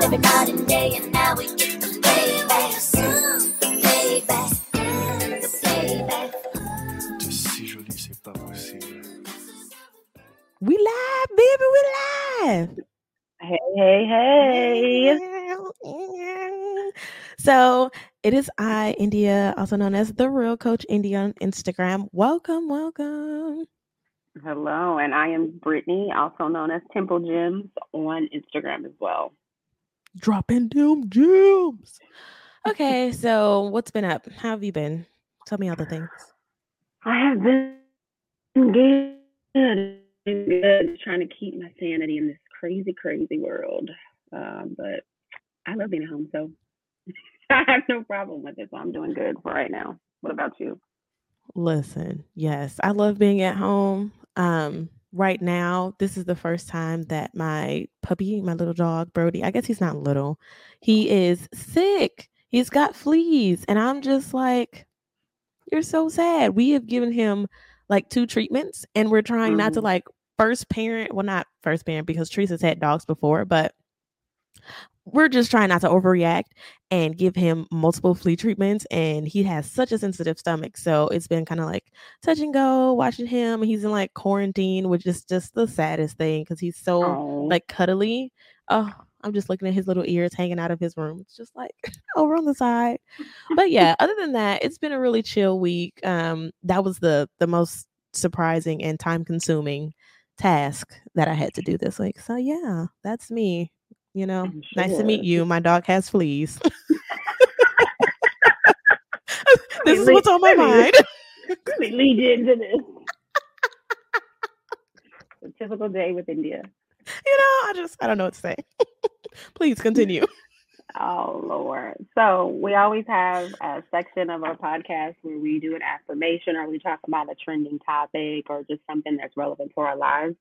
out every night and day, and now we get the payback. Payback. The payback. T'es si jolie, c'est pas possible. We live, baby. We live. Hey, hey, hey. So it is I, India, also known as the Real Coach India on Instagram. Welcome, welcome. Hello, and I am Brittany, also known as Temple Gems on Instagram as well. Dropping them gems. Okay, so what's been up? How have you been? Tell me all the things. I have been good, good, trying to keep my sanity in this crazy, crazy world. Um, but I love being at home, so I have no problem with it. So I'm doing good for right now. What about you? Listen, yes, I love being at home. Um, right now, this is the first time that my puppy, my little dog, Brody, I guess he's not little, he is sick. He's got fleas. And I'm just like, you're so sad. We have given him like two treatments and we're trying not to Mhm. like first parent, well, not first parent because Teresa's had dogs before, but we're just trying not to overreact and give him multiple flea treatments. And he has such a sensitive stomach. So it's been kind of like touch and go watching him. He's in like quarantine, which is just the saddest thing because he's so Oh, like cuddly. Oh, I'm just looking at his little ears hanging out of his room. It's just like over on the side. But yeah, other than that, it's been a really chill week. Um, that was the the most surprising and time consuming task that I had to do this week. So yeah, that's me. You know, I'm nice to meet you. My dog has fleas. this is what's on my mind. Let me lead you into this. A typical day with India. You know, I just I don't know what to say. Please continue. Oh Lord. So we always have a section of our podcast where we do an affirmation or we talk about a trending topic or just something that's relevant to our lives.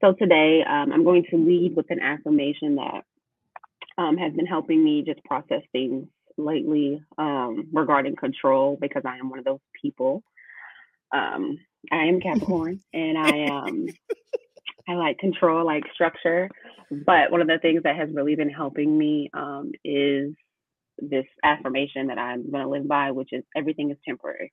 So today um, I'm going to lead with an affirmation that um, has been helping me just process things lately um, regarding control because I am one of those people. Um, I am Capricorn and I um I like control, I like structure. But one of the things that has really been helping me um, is this affirmation that I'm going to live by, which is everything is temporary.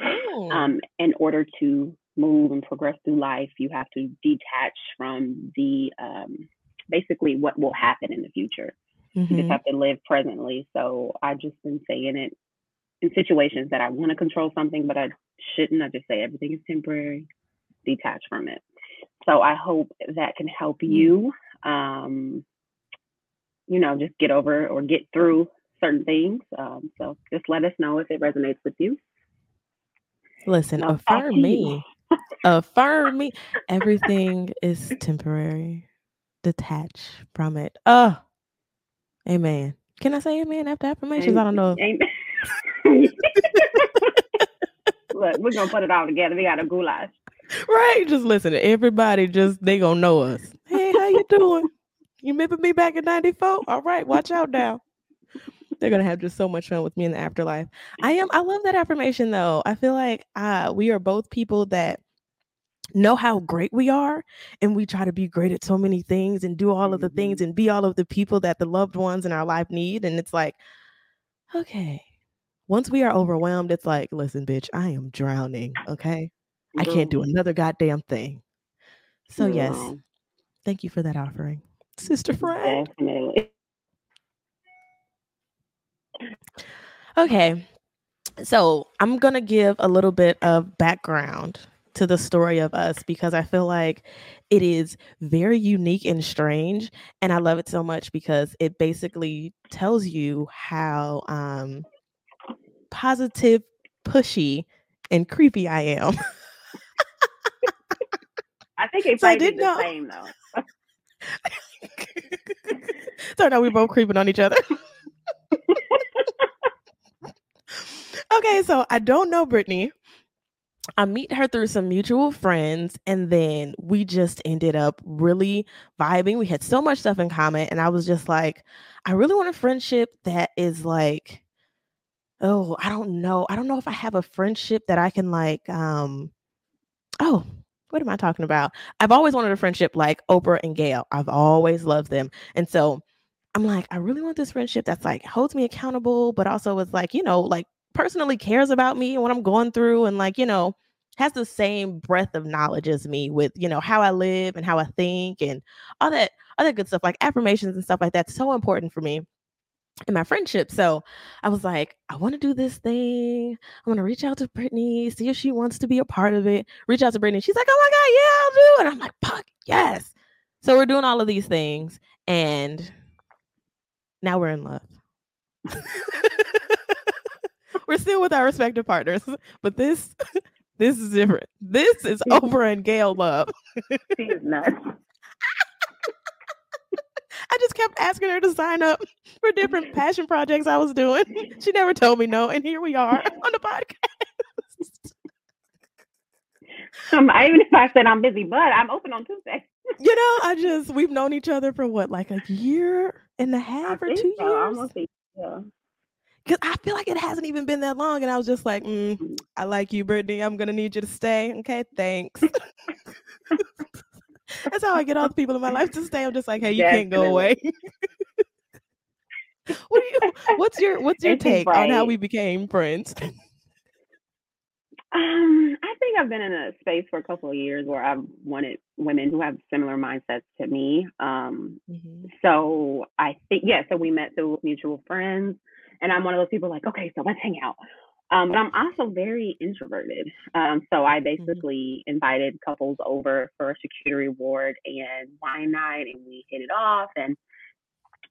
Mm. Um, in order to move and progress through life, you have to detach from the um, basically what will happen in the future. You just Mhm. have to live presently. So I've just been saying it in situations that I want to control something, but I shouldn't. I just say everything is temporary, detach from it. So I hope that can help Mm. you, um, you know, just get over or get through certain things. Um, so just let us know if it resonates with you. Listen, Now, back to affirm me. Affirm me. Everything is temporary. Detach from it. Oh, amen. Can I say amen after affirmations? I don't know. Amen. Look, we're gonna put it all together. We got a goulash. Right? Just listen. to Everybody just they gonna know us. Hey, how you doing? You remember me back in '94? All right, watch out now. They're gonna have just so much fun with me in the afterlife. I am. I love that affirmation though. I feel like uh, we are both people that know how great we are, and we try to be great at so many things and do all of the things and be all of the people that the loved ones in our life need. And it's like, okay, once we are overwhelmed, it's like, listen, bitch, I am drowning. Okay, I can't do another goddamn thing. So yes, thank you for that offering, sister friend. Definitely. Okay. So I'm going to give a little bit of background to the story of us because I feel like it is very unique and strange. And I love it so much because it basically tells you how um, positive, pushy, and creepy I am. I think it So I didn't the know. same though. so now we're both creeping on each other. okay, so I don't know Brittany. I meet her through some mutual friends, and then we just ended up really vibing. We had so much stuff in common, and I was just like, I really want a friendship that is like, oh, I don't know. I don't know if I have a friendship that I can like, um, oh, what am I talking about? I've always wanted a friendship like Oprah and Gail. I've always loved them. And so I'm like, I really want this friendship that's like holds me accountable, but also is like, you know, like personally cares about me and what I'm going through and like, you know, has the same breadth of knowledge as me with, you know, how I live and how I think and all that other good stuff like affirmations and stuff like that's so important for me in my friendship. So I was like, I want to do this thing. I want to reach out to Brittany, see if she wants to be a part of it. Reach out to Brittany. She's like, oh my God, yeah, I'll do it. And I'm like, fuck, yes. So we're doing all of these things. And now we're in love. we're still with our respective partners, but this this is different. This is Oprah and Gail love. She is nuts. I just kept asking her to sign up for different passion projects I was doing. She never told me no, and here we are on the podcast. Um, I, even if I said I'm busy, but I'm open on Tuesday. You know, I just we've known each other for what, like a year and a half or think two so. years? Almost a yeah. Because I feel like it hasn't even been that long, and I was just like, mm, I like you, Brittany. I'm gonna need you to stay. Okay, thanks. That's how I get all the people in my life to stay. I'm just like, hey, you can't go away. what do you? What's your What's your is take on how we became friends? Um, I think I've been in a space for a couple of years where I've wanted women who have similar mindsets to me. Um, Mhm. so I think yeah, so we met through mutual friends, and I'm one of those people like, okay, so let's hang out. Um, but I'm also very introverted. Um, so I basically invited couples over for a charcuterie board and wine night, and we hit it off. And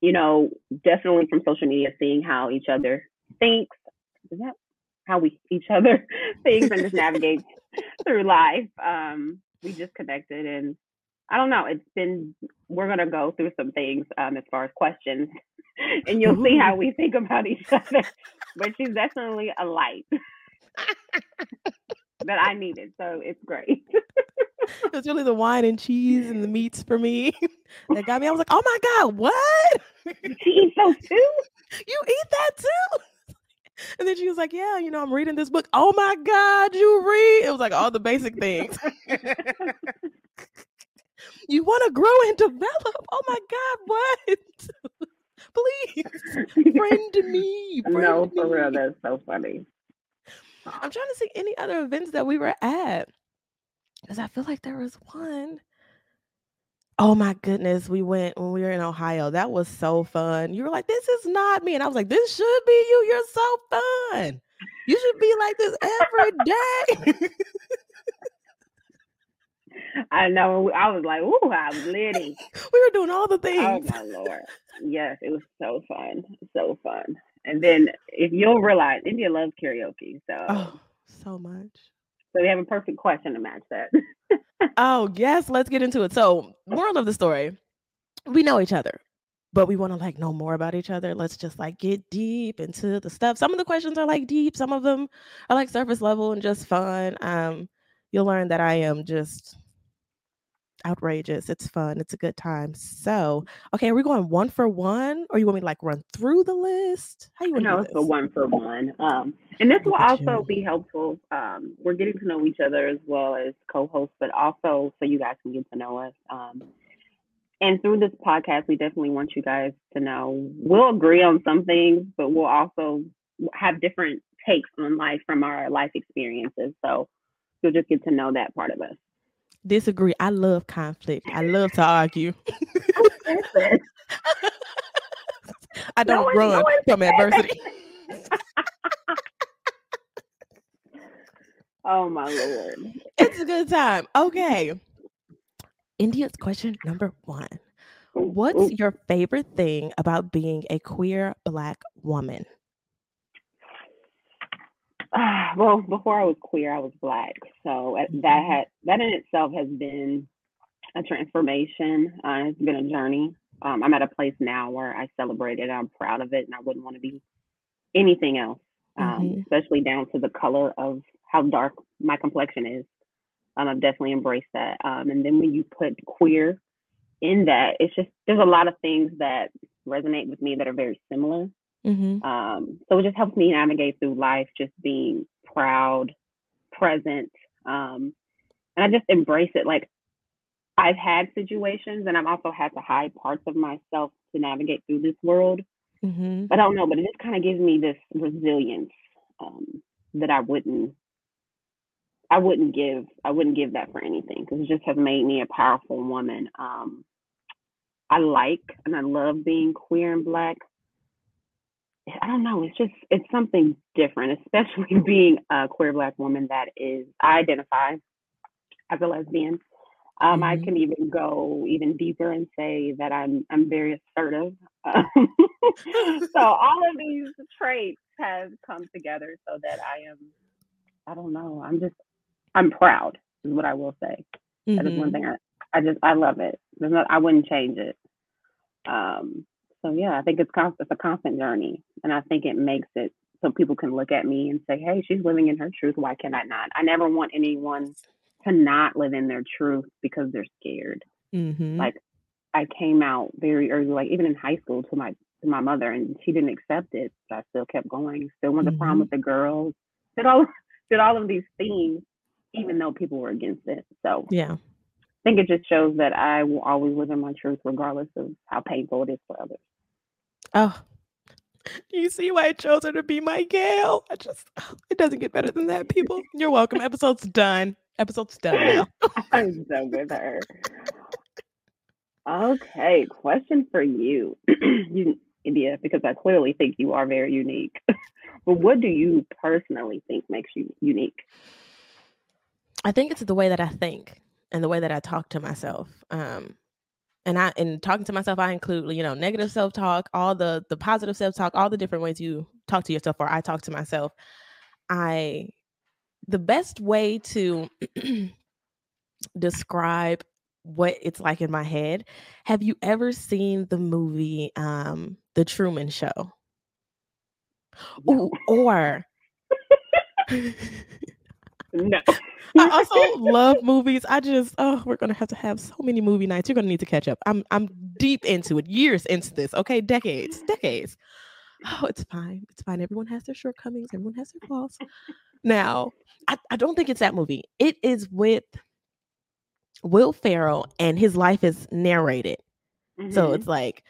you know, definitely from social media, seeing how each other thinks. Is that how we each other thinks and just navigate through life? Um, we just connected, and I don't know. It's been we're gonna go through some things um, as far as questions, and you'll see how we think about each other. But she's definitely a light that I needed, so it's great. It's really the wine and cheese and the meats for me that got me. I was like, oh my god, what? she eats those too. you eat that too? And then she was like, Yeah, you know, I'm reading this book. Oh my God, you read. It was like all the basic things. You want to grow and develop. Oh my God, what? Please, friend me. Friend no, for real, that's so funny. I'm trying to see any other events that we were at. Because I feel like there was one. Oh my goodness, we went when we were in Ohio. That was so fun. You were like, "This is not me," and I was like, "This should be you. You're so fun. You should be like this every day." I know. I was like, ooh, I was litty. we were doing all the things. Oh my lord. Yes, it was so fun. So fun. And then if you'll realize India loves karaoke. So Oh, so much. so we have a perfect question to match that. Oh yes, let's get into it. So, moral of the story: we know each other, but we want to like know more about each other. Let's just like get deep into the stuff. Some of the questions are like deep. Some of them are like surface level and just fun. Um, you'll learn that I am just outrageous. It's fun. It's a good time. So, okay, are we going one for one, or you want me to like run through the list? How you want to do that? No, it's a one for one. Um, and this will also be helpful. Um, we're getting to know each other as well as co-hosts, but also so you guys can get to know us. Um, and through this podcast, we definitely want you guys to know we'll agree on some things, but we'll also have different takes on life from our life experiences. So you'll just get to know that part of us. Disagree. I love conflict. I love to argue. I don't one- run no from adversity. Oh my lord. it's a good time. Okay. India's question number one. What's your favorite thing about being a queer black woman? Ah, well, before I was queer, I was black. So uh, that Mhm. had that in itself has been a transformation. Uh, it's been a journey. Um, I'm at a place now where I celebrate it. I'm proud of it, and I wouldn't want to be anything else, um, Mhm. especially down to the color of how dark my complexion is. Um, I've definitely embraced that. Um, and then when you put queer in that, it's just there's a lot of things that resonate with me that are very similar. Mm-hmm. Um, so it just helps me navigate through life, just being proud, present, um, and I just embrace it. Like I've had situations, and I've also had to hide parts of myself to navigate through this world. hmm I don't know, but it just kind of gives me this resilience um, that I wouldn't I wouldn't give I wouldn't give that for anything because it just has made me a powerful woman. Um, I like and I love being queer and black. I don't know, it's just it's something different, especially being a queer black woman that is I identify as a lesbian. Um, I Mhm. can even go even deeper and say that I'm I'm very assertive. Um, so all of these traits have come together so that I am I don't know, I'm just I'm proud is what I will say. That is one Mhm. thing I, I just I love it. There's not I wouldn't change it. Um so yeah, I think it's constant it's a constant journey. And I think it makes it so people can look at me and say, Hey, she's living in her truth, why can I not? I never want anyone to not live in their truth because they're scared. Mhm. Like I came out very early, like even in high school to my to my mother and she didn't accept it, but I still kept going, still went to prom with the girls, did all did all of these things, even though people were against it. So yeah. I think it just shows that I will always live in my truth regardless of how painful it is for others. Oh, do you see why I chose her to be my gal? I just, it doesn't get better than that, people. You're welcome. Episode's done. Episode's done now. I'm so with her. Okay, question for you. you India, because I clearly think you are very unique. but what do you personally think makes you unique? I think it's the way that I think and the way that I talk to myself. Um, and I in talking to myself, I include you know negative self talk, all the the positive self talk, all the different ways you talk to yourself, or I talk to myself. I the best way to describe what it's like in my head. Have you ever seen the movie um The Truman Show? Ooh, or No. I also love movies. I just oh, we're gonna have to have so many movie nights. You're gonna need to catch up. I'm I'm deep into it, years into this. Okay, decades, decades. Oh, it's fine. It's fine. Everyone has their shortcomings. Everyone has their flaws. Now, I, I don't think it's that movie. It is with Will Ferrell, and his life is narrated. So Mhm. it's like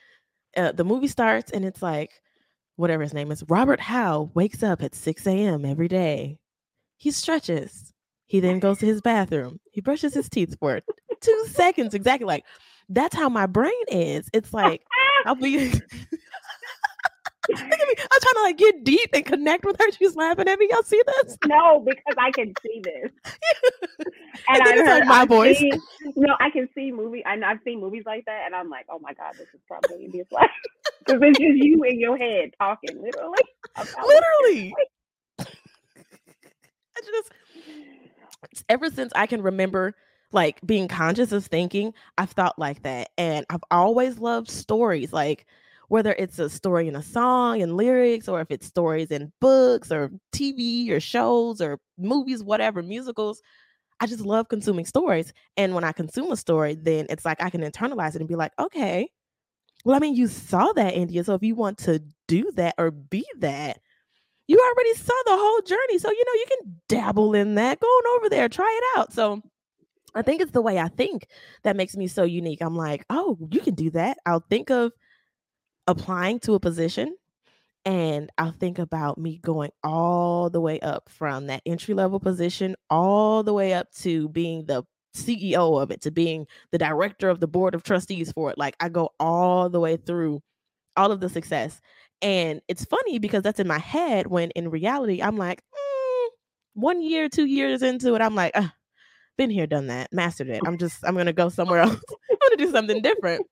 uh, the movie starts, and it's like whatever his name is. Robert Howe wakes up at 6 a.m. every day. He stretches. He then goes to his bathroom. He brushes his teeth for two seconds, exactly. Like that's how my brain is. It's like I'll be. Look at me. I'm trying to like get deep and connect with her. She's laughing at me. Y'all see this? no, because I can see this. And And I like heard, my I've voice. seen- no, I can see movie. I, I've seen movies like that, and I'm like, oh my god, this is probably India's life because it's just you in your head talking, literally. Literally. Just ever since I can remember like being conscious of thinking, I've thought like that. And I've always loved stories, like whether it's a story in a song and lyrics, or if it's stories in books or TV or shows or movies, whatever, musicals. I just love consuming stories. And when I consume a story, then it's like I can internalize it and be like, okay, well, I mean, you saw that, India. So if you want to do that or be that, you already saw the whole journey. So, you know, you can dabble in that. Go on over there, try it out. So I think it's the way I think that makes me so unique. I'm like, oh, you can do that. I'll think of applying to a position and I'll think about me going all the way up from that entry level position all the way up to being the CEO of it, to being the director of the board of trustees for it. Like I go all the way through all of the success. And it's funny because that's in my head when in reality, I'm like, "Mm, one year, two years into it, I'm like, "Ah, been here, done that, mastered it. I'm just, I'm gonna go somewhere else. I'm gonna do something different.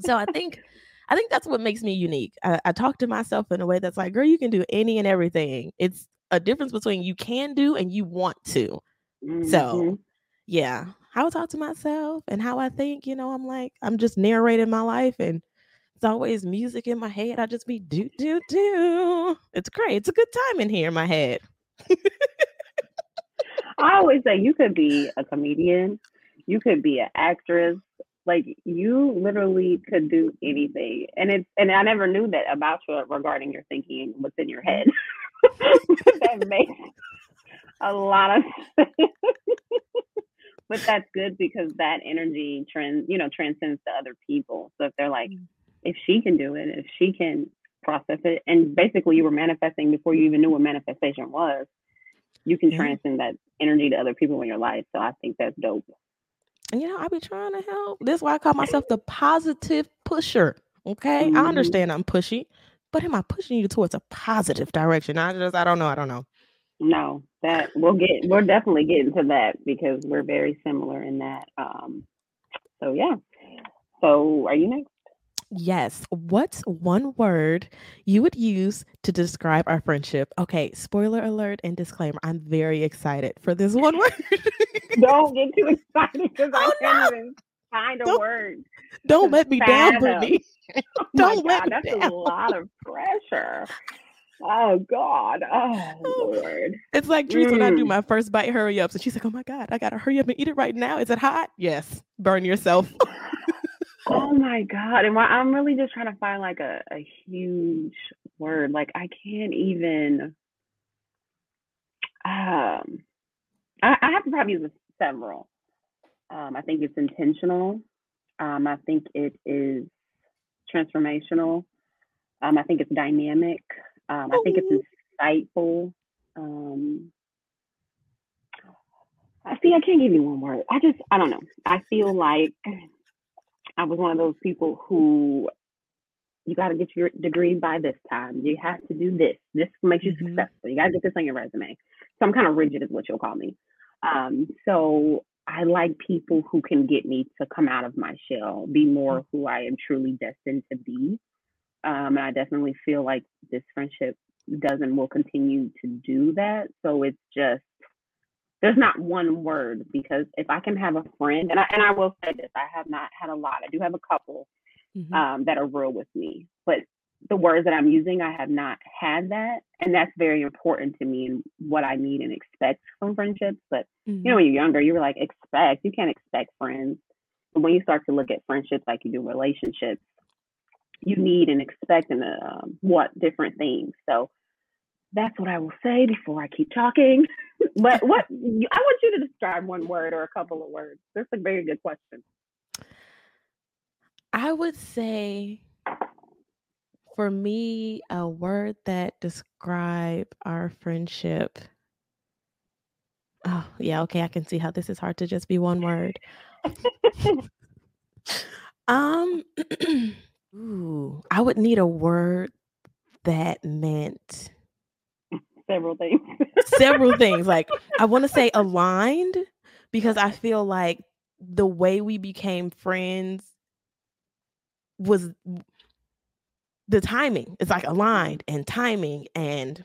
So I think, I think that's what makes me unique. I, I talk to myself in a way that's like, girl, you can do any and everything. It's a difference between you can do and you want to. Mhm. So yeah, how I talk to myself and how I think, you know, I'm like, I'm just narrating my life and it's always music in my head. I just be do do do. It's great. It's a good time in here in my head. I always say you could be a comedian, you could be an actress, like you literally could do anything. And it's and I never knew that about you regarding your thinking and what's in your head. that makes a lot of sense. but that's good because that energy trend, you know, transcends to other people. So if they're like, mm. If she can do it, if she can process it, and basically you were manifesting before you even knew what manifestation was, you can Yeah. transcend that energy to other people in your life. So I think that's dope. And you know, I be trying to help. This is why I call myself the positive pusher. Okay. I Mhm. understand I'm pushy, but am I pushing you towards a positive direction? I just I don't know. I don't know. No, that we'll get we're definitely getting to that because we're very similar in that. Um so yeah. So are you next? Yes. What's one word you would use to describe our friendship? Okay, spoiler alert and disclaimer. I'm very excited for this one word. Don't get too excited because I Oh, can't even find a Don't- word. Don't let me down. Brittany. Oh Don't let God, me that's down. a lot of pressure. Oh God. Oh Lord. It's like Trees when I do Mm. my first bite hurry ups, and she's like, "Oh my god, I gotta hurry up and eat it right now. Is it hot? Yes. Burn yourself. Oh my God. And why I'm really just trying to find like a, a huge word. Like I can't even um I, I have to probably use several. Um, I think it's intentional. Um, I think it is transformational. Um, I think it's dynamic. Um, I think it's insightful. Um, I see. I can't give you one word. I just, I don't know. I feel like I was one of those people who you got to get your degree by this time. You have to do this. This makes you Mhm. successful. You got to get this on your resume. So I'm kind of rigid, is what you'll call me. Um, so I like people who can get me to come out of my shell, be more who I am truly destined to be. Um, and I definitely feel like this friendship does and will continue to do that. So it's just there's not one word because if I can have a friend, and I and I will say this, I have not had a lot. I do have a couple Mhm. um, that are real with me, but the words that I'm using, I have not had that, and that's very important to me and what I need and expect from friendships. But you know, when you're younger, you're like expect. You can't expect friends. But when you start to look at friendships like you do relationships, you need and expect and um, what different things. So that's what I will say before I keep talking. but what I want you to describe one word or a couple of words. That's a very good question. I would say for me, a word that describe our friendship. Oh, yeah, okay. I can see how this is hard to just be one word. Um ooh, I would need a word that meant Several things. several things. Like I want to say aligned because I feel like the way we became friends was the timing. It's like aligned and timing and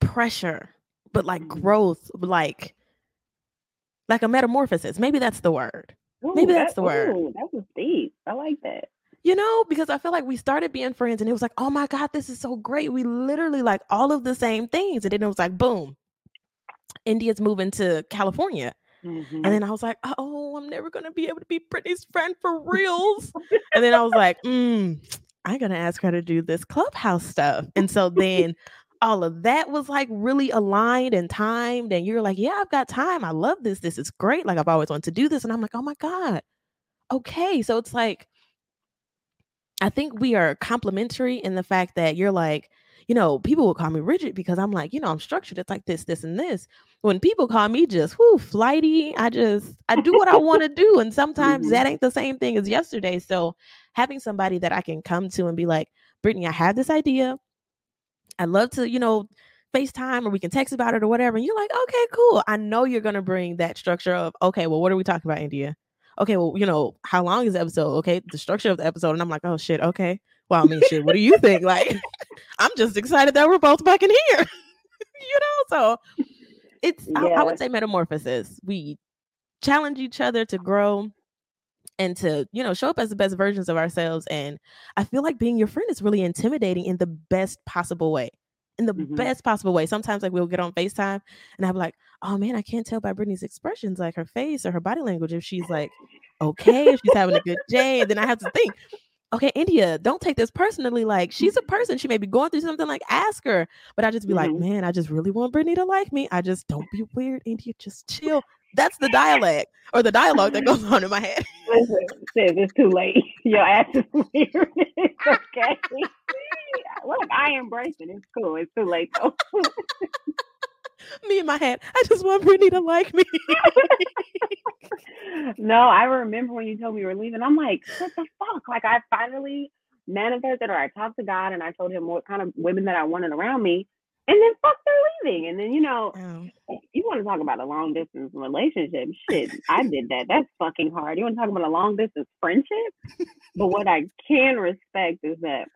pressure, but like Mhm. growth, like like a metamorphosis. Maybe that's the word. Maybe that's that- the word. ooh, that was deep. I like that. You know, because I feel like we started being friends and it was like, oh my God, this is so great. We literally like all of the same things. And then it was like, boom, India's moving to California. Mhm. And then I was like, oh, I'm never going to be able to be Brittany's friend for reals. and then I was like, mm, I'm going to ask her to do this clubhouse stuff. And so then all of that was like really aligned and timed. And you're like, yeah, I've got time. I love this. This is great. Like I've always wanted to do this. And I'm like, oh my God. Okay. So it's like, I think we are complementary in the fact that you're like, you know, people will call me rigid because I'm like, you know, I'm structured. It's like this, this, and this. When people call me just whoo flighty, I just I do what I want to do. And sometimes Mhm. that ain't the same thing as yesterday. So having somebody that I can come to and be like, Brittany, I have this idea. I love to, you know, FaceTime or we can text about it or whatever. And you're like, okay, cool. I know you're gonna bring that structure of, okay, well, what are we talking about, India? Okay, well, you know, how long is the episode? Okay, the structure of the episode. And I'm like, oh shit, okay. Well, I mean, shit, what do you think? Like, I'm just excited that we're both back in here. you know, so it's I, I would say metamorphosis. We challenge each other to grow and to, you know, show up as the best versions of ourselves. And I feel like being your friend is really intimidating in the best possible way. In the Mhm. best possible way. Sometimes like we'll get on FaceTime and I'm like, oh man, I can't tell by Brittany's expressions, like her face or her body language, if she's like okay, if she's having a good day. And then I have to think, okay, India, don't take this personally. Like she's a person. She may be going through something like ask her. But I just be like, Mhm. man, I just really want Brittany to like me. I just don't be weird, India. Just chill. That's the dialect or the dialogue that goes on in my head. Listen, it's too late. Your ass is weird. It's okay. Look, I embrace it. It's cool. It's too late though. Me in my head. I just want Brittany to like me. no, I remember when you told me you were leaving. I'm like, what the fuck? Like I finally manifested or I talked to God and I told him what kind of women that I wanted around me. And then fuck they're leaving. And then you know, Oh, you want to talk about a long distance relationship. Shit, I did that. That's fucking hard. You want to talk about a long distance friendship? but what I can respect is that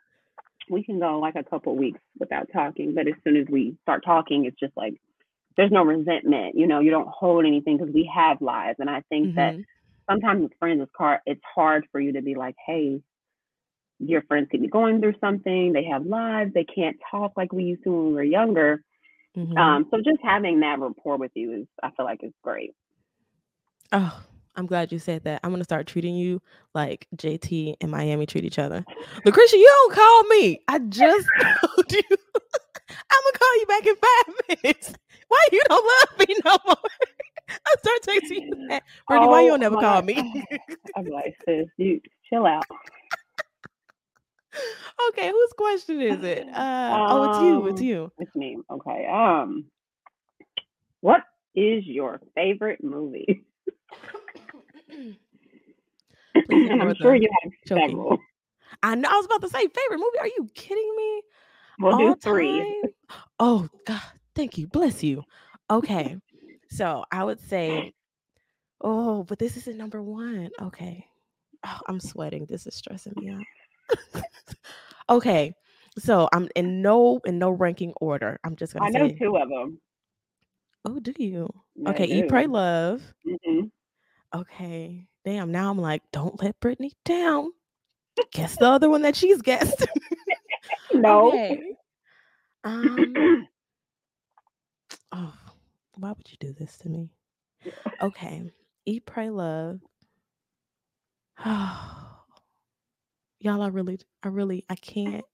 we can go like a couple weeks without talking, but as soon as we start talking, it's just like there's no resentment. You know, you don't hold anything because we have lives, and I think that mhm. sometimes with friends, it's hard. It's hard for you to be like, hey. Your friends could be going through something. They have lives. They can't talk like we used to when we were younger. Mhm. Um, so just having that rapport with you is, I feel like, is great. Oh, I'm glad you said that. I'm gonna start treating you like JT and Miami treat each other. Lucretia, you don't call me. I just told you. I'm gonna call you back in five minutes. Why you don't love me no more? I start texting you that. Brittany, why you Oh don't never call me? I'm like, sis, you chill out. okay, whose question is it? Uh, oh, it's you. It's Um, you. It's me. Okay. Um, what is your favorite movie? And I'm sure you have choking. several. I know. I was about to say favorite movie. Are you kidding me? We'll do All three. time? Oh God, thank you. Bless you. Okay. So I would say, oh, but this isn't number one. Okay. Oh, I'm sweating. This is stressing me out. okay. So I'm in no in no ranking order. I'm just gonna I know say, two of them. oh, do you? I Okay, eat, pray, do. love. Mhm. Okay. Damn. Now I'm like, don't let Brittany down. Guess the other one that she's guessed. No. Okay. Um. Oh, why would you do this to me? Okay. Eat, pray, love. Oh, Y'all, I really, I really, I can't.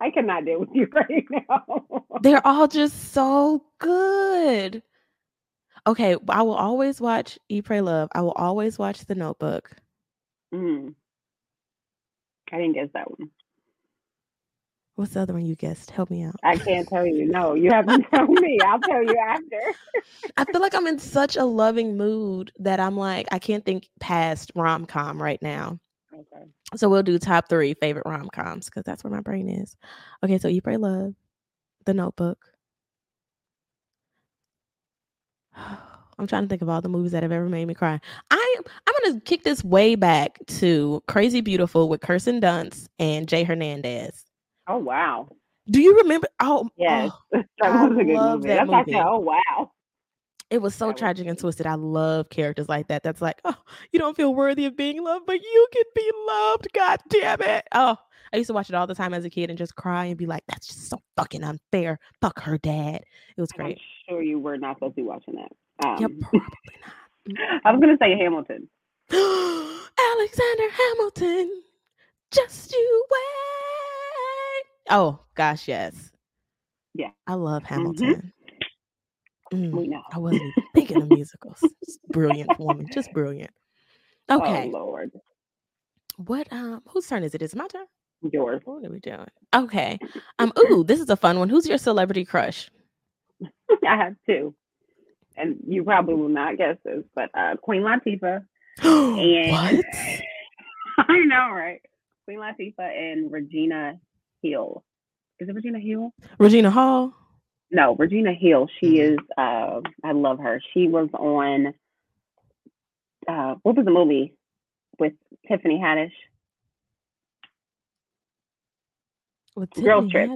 I cannot deal with you right now. They're all just so good. Okay, I will always watch Eat, Pray, Love. I will always watch The Notebook. Mm. I didn't guess that one. What's the other one you guessed? Help me out. I can't tell you. No, you haven't told me. I'll tell you after. I feel like I'm in such a loving mood that I'm like, I can't think past rom com right now. Okay. So we'll do top three favorite rom coms because that's where my brain is. Okay, so You Pray, Love, The Notebook. I'm trying to think of all the movies that have ever made me cry. I I'm gonna kick this way back to Crazy Beautiful with Kirsten Dunst and Jay Hernandez. Oh wow. Do you remember? Oh, oh Yes. oh, that I was a good movie. that I movie. oh wow. It was so tragic and twisted. I love characters like that. That's like, oh, you don't feel worthy of being loved, but you can be loved. God damn it. Oh, I used to watch it all the time as a kid and just cry and be like, that's just so fucking unfair. Fuck her dad. It was great. I'm sure you were not supposed to be watching that. Um, probably not. I was gonna say Hamilton. Alexander Hamilton, just you wait. Oh gosh, yes. Yeah. I love Hamilton. Mm, We know. I wasn't even thinking of musicals. Brilliant woman, just brilliant. Okay, Oh Lord. what? Um, whose turn is it? Is it my turn? Yours. What are we doing? Okay. Um. Ooh, this is a fun one. Who's your celebrity crush? I have two. And you probably will not guess this, but uh Queen Latifah. what? I know, right? Queen Latifah and Regina Hill. Is it Regina Hill? Regina Hall. No, Regina Hill. She Mhm. is uh I love her. She was on uh what was the movie with Tiffany Haddish? With Girls Tiffany Trip.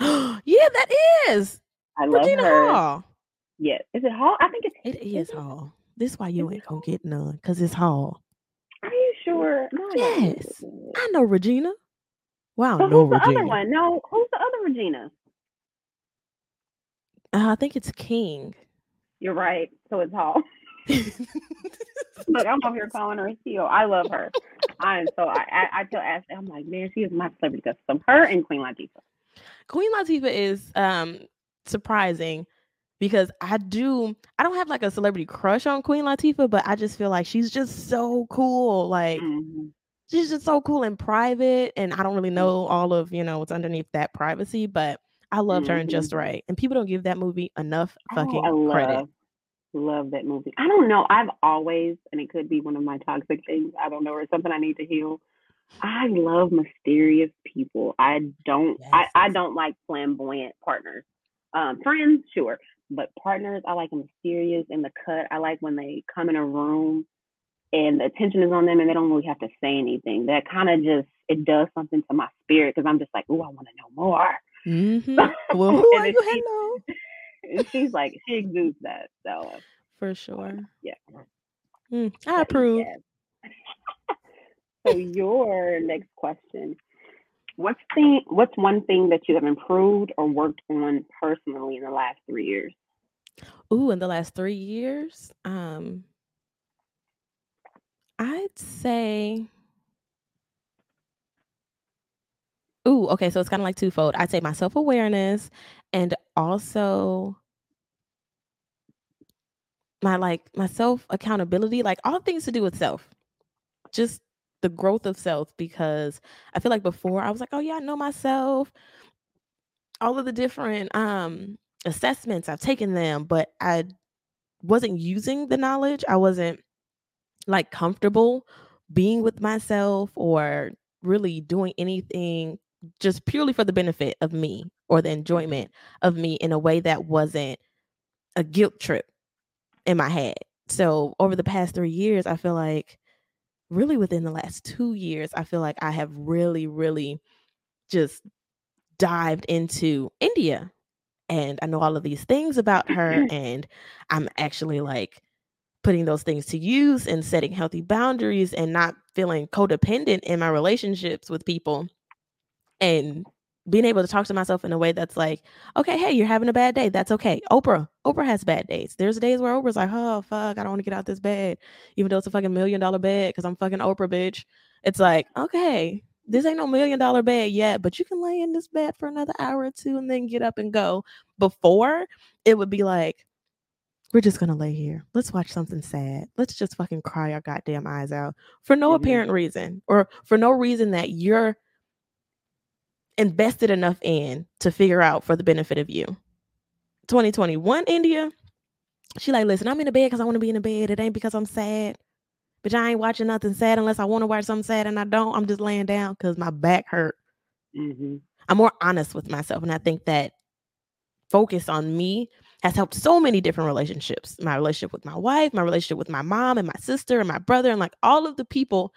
Haddish. yeah, that is I love Regina her. Hall. Yes. Is it Hall? I think it's It is is it? Hall. This why you Is ain't gonna get none, cause it's Hall. Are you sure? No, I don't think Yes. I know Regina. Wow, But no who's the other one? No, who's the other Regina? Uh, I think it's King. You're right. So it's Hall. Look, I'm over here calling her Hill. I love her. I am so I I, I tell Ashley, I'm like, man, she is my celebrity custom. Her and Queen Latifah. Queen Latifah is um surprising because I do I don't have like a celebrity crush on Queen Latifah, but I just feel like she's just so cool. Like Mhm. she's just so cool in private and I don't really know all of, you know, what's underneath that privacy, but I loved her in Mhm. Just Wright. And people don't give that movie enough fucking oh, I credit. love, love that movie. I don't know. I've always, and it could be one of my toxic things. I don't know, or something I need to heal. I love mysterious people. I don't. I, I don't like flamboyant partners. Um, friends, sure, but partners, I like them mysterious in the cut. I like when they come in a room and the attention is on them and they don't really have to say anything. That kind of just it does something to my spirit because I'm just like, oh, I want to know more. Mhm. Well, who are you? Hello. She's like, she exudes that. So For sure. yeah. Mm, I But approve. so your next question. What's thing what's one thing that you have improved or worked on personally in the last three years? Ooh, in the last three years, um, I'd say. Ooh, okay, so it's kind of like twofold. I'd say my self awareness and also my like my self accountability, like all things to do with self, just the growth of self. Because I feel like before I was like, oh yeah, I know myself, all of the different um assessments, I've taken them, but I wasn't using the knowledge. I wasn't like comfortable being with myself or really doing anything just purely for the benefit of me or the enjoyment of me in a way that wasn't a guilt trip in my head. So over the past 3 years, I feel like really within the last 2 years, I feel like I have really really just dived into India and I know all of these things about her mm-hmm. and I'm actually like putting those things to use and setting healthy boundaries and not feeling codependent in my relationships with people and being able to talk to myself in a way that's like, okay, hey, you're having a bad day. That's okay. Oprah, Oprah has bad days. There's days where Oprah's like, oh fuck, I don't want to get out of this bed, even though it's a fucking million dollar bed because I'm fucking Oprah, bitch. It's like, okay, this ain't no million dollar bed yet, but you can lay in this bed for another hour or two and then get up and go. Before it would be like, we're just gonna lay here. Let's watch something sad. Let's just fucking cry our goddamn eyes out for no Mhm. apparent reason or for no reason that you're invested enough in to figure out for the benefit of you. 2021 India, she like, listen, I'm in the bed because I want to be in the bed. It ain't because I'm sad. But I ain't watching nothing sad unless I want to watch something sad and I don't. I'm just laying down because my back hurt. Mm-hmm. I'm more honest with myself. And I think that focus on me has helped so many different relationships my relationship with my wife, my relationship with my mom and my sister and my brother, and like all of the people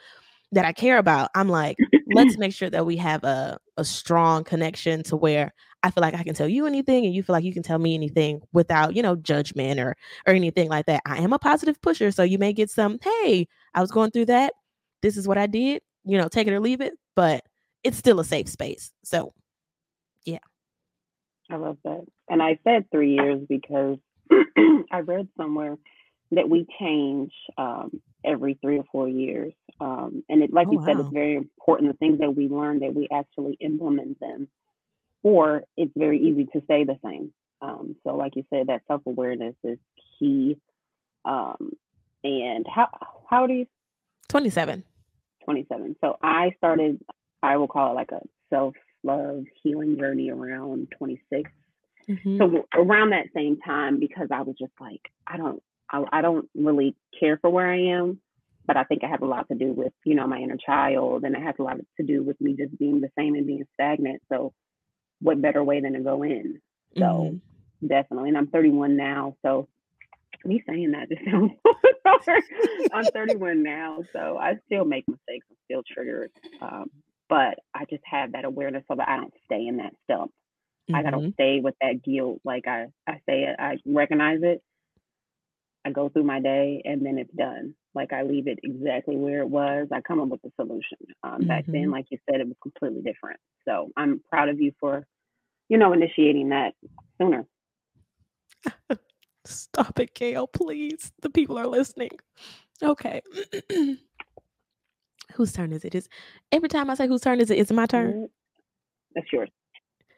that I care about. I'm like, let's make sure that we have a, a strong connection to where I feel like I can tell you anything and you feel like you can tell me anything without, you know, judgment or or anything like that. I am a positive pusher. So you may get some, hey, I was going through that. This is what I did, you know, take it or leave it, but it's still a safe space. So yeah. I love that. And I said three years because I read somewhere that we change um, every three or four years. Um, and it, like Oh, you said, it's very important the things that we learn that we actually implement them, or it's very easy to say the same. Um, so, like you said, that self awareness is key. Um, and how how do you 27. 27. So I started, I will call it like a self love healing journey around 26. Mhm. So around that same time, because I was just like, I don't, I, I don't really care for where I am, but I think it has a lot to do with, you know, my inner child, and it has a lot to do with me just being the same and being stagnant. So, what better way than to go in? So Mhm. definitely, and I'm 31 now, so me saying that just sounds. I'm 31 now, so I still make mistakes. I'm still triggered, um, but I just have that awareness so that I don't stay in that stump. I Mhm. gotta stay with that guilt. Like I, I say it, I recognize it. I go through my day and then it's done. Like I leave it exactly where it was. I come up with a solution. Um, Back then, Mhm. like you said, it was completely different. So I'm proud of you for, you know, initiating that sooner. Stop it, Gail, please. The people are listening. Okay. whose turn is it? Is every time I say whose turn is it, it's my turn? That's yours.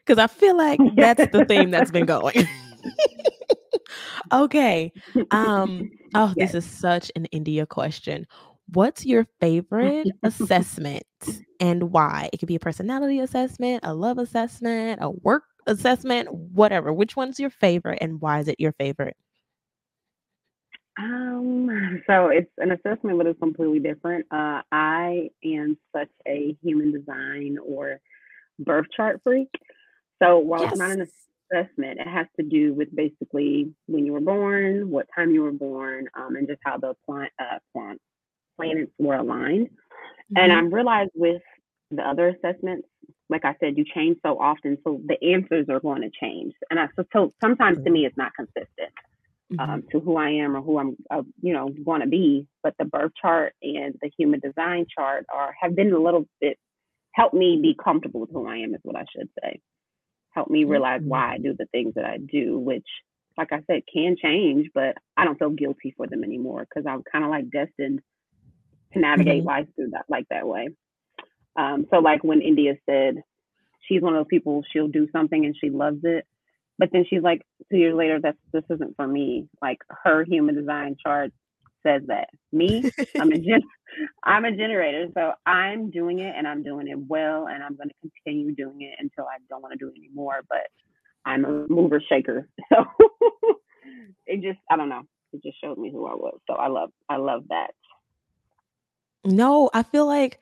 Because I feel like that's the theme that's been going. Okay. Um, oh, Yes. this is such an India question. What's your favorite assessment and why? It could be a personality assessment, a love assessment, a work assessment, whatever. Which one's your favorite and why is it your favorite? Um, so it's an assessment, but it's completely different. Uh, I am such a human design or birth chart freak. So while it's not an Yes. Assessment, it has to do with basically when you were born, what time you were born, um, and just how the plant, uh, plant, planets were aligned. And Mhm. I realized with the other assessments, like I said, you change so often, so the answers are going to change. And I, so, so sometimes to me, it's not consistent Mhm. um, to who I am or who I'm, uh, you know, going to be. But the birth chart and the human design chart are have been a little bit help me be comfortable with who I am, is what I should say. Help me realize Mhm. why I do the things that I do, which, like I said, can change, but I don't feel guilty for them anymore because I'm kind of like destined to navigate Mhm. life through that like that way. Um, so like when India said she's one of those people she'll do something and she loves it, but then she's like two years later that's this isn't for me. Like her human design chart says that. Me, I'm a gen- I'm a generator, so I'm doing it and I'm doing it well, and I'm going to continue doing it until I don't want to do it anymore. But I'm a mover shaker, so it just I don't know. It just showed me who I was. So I love I love that. No, I feel like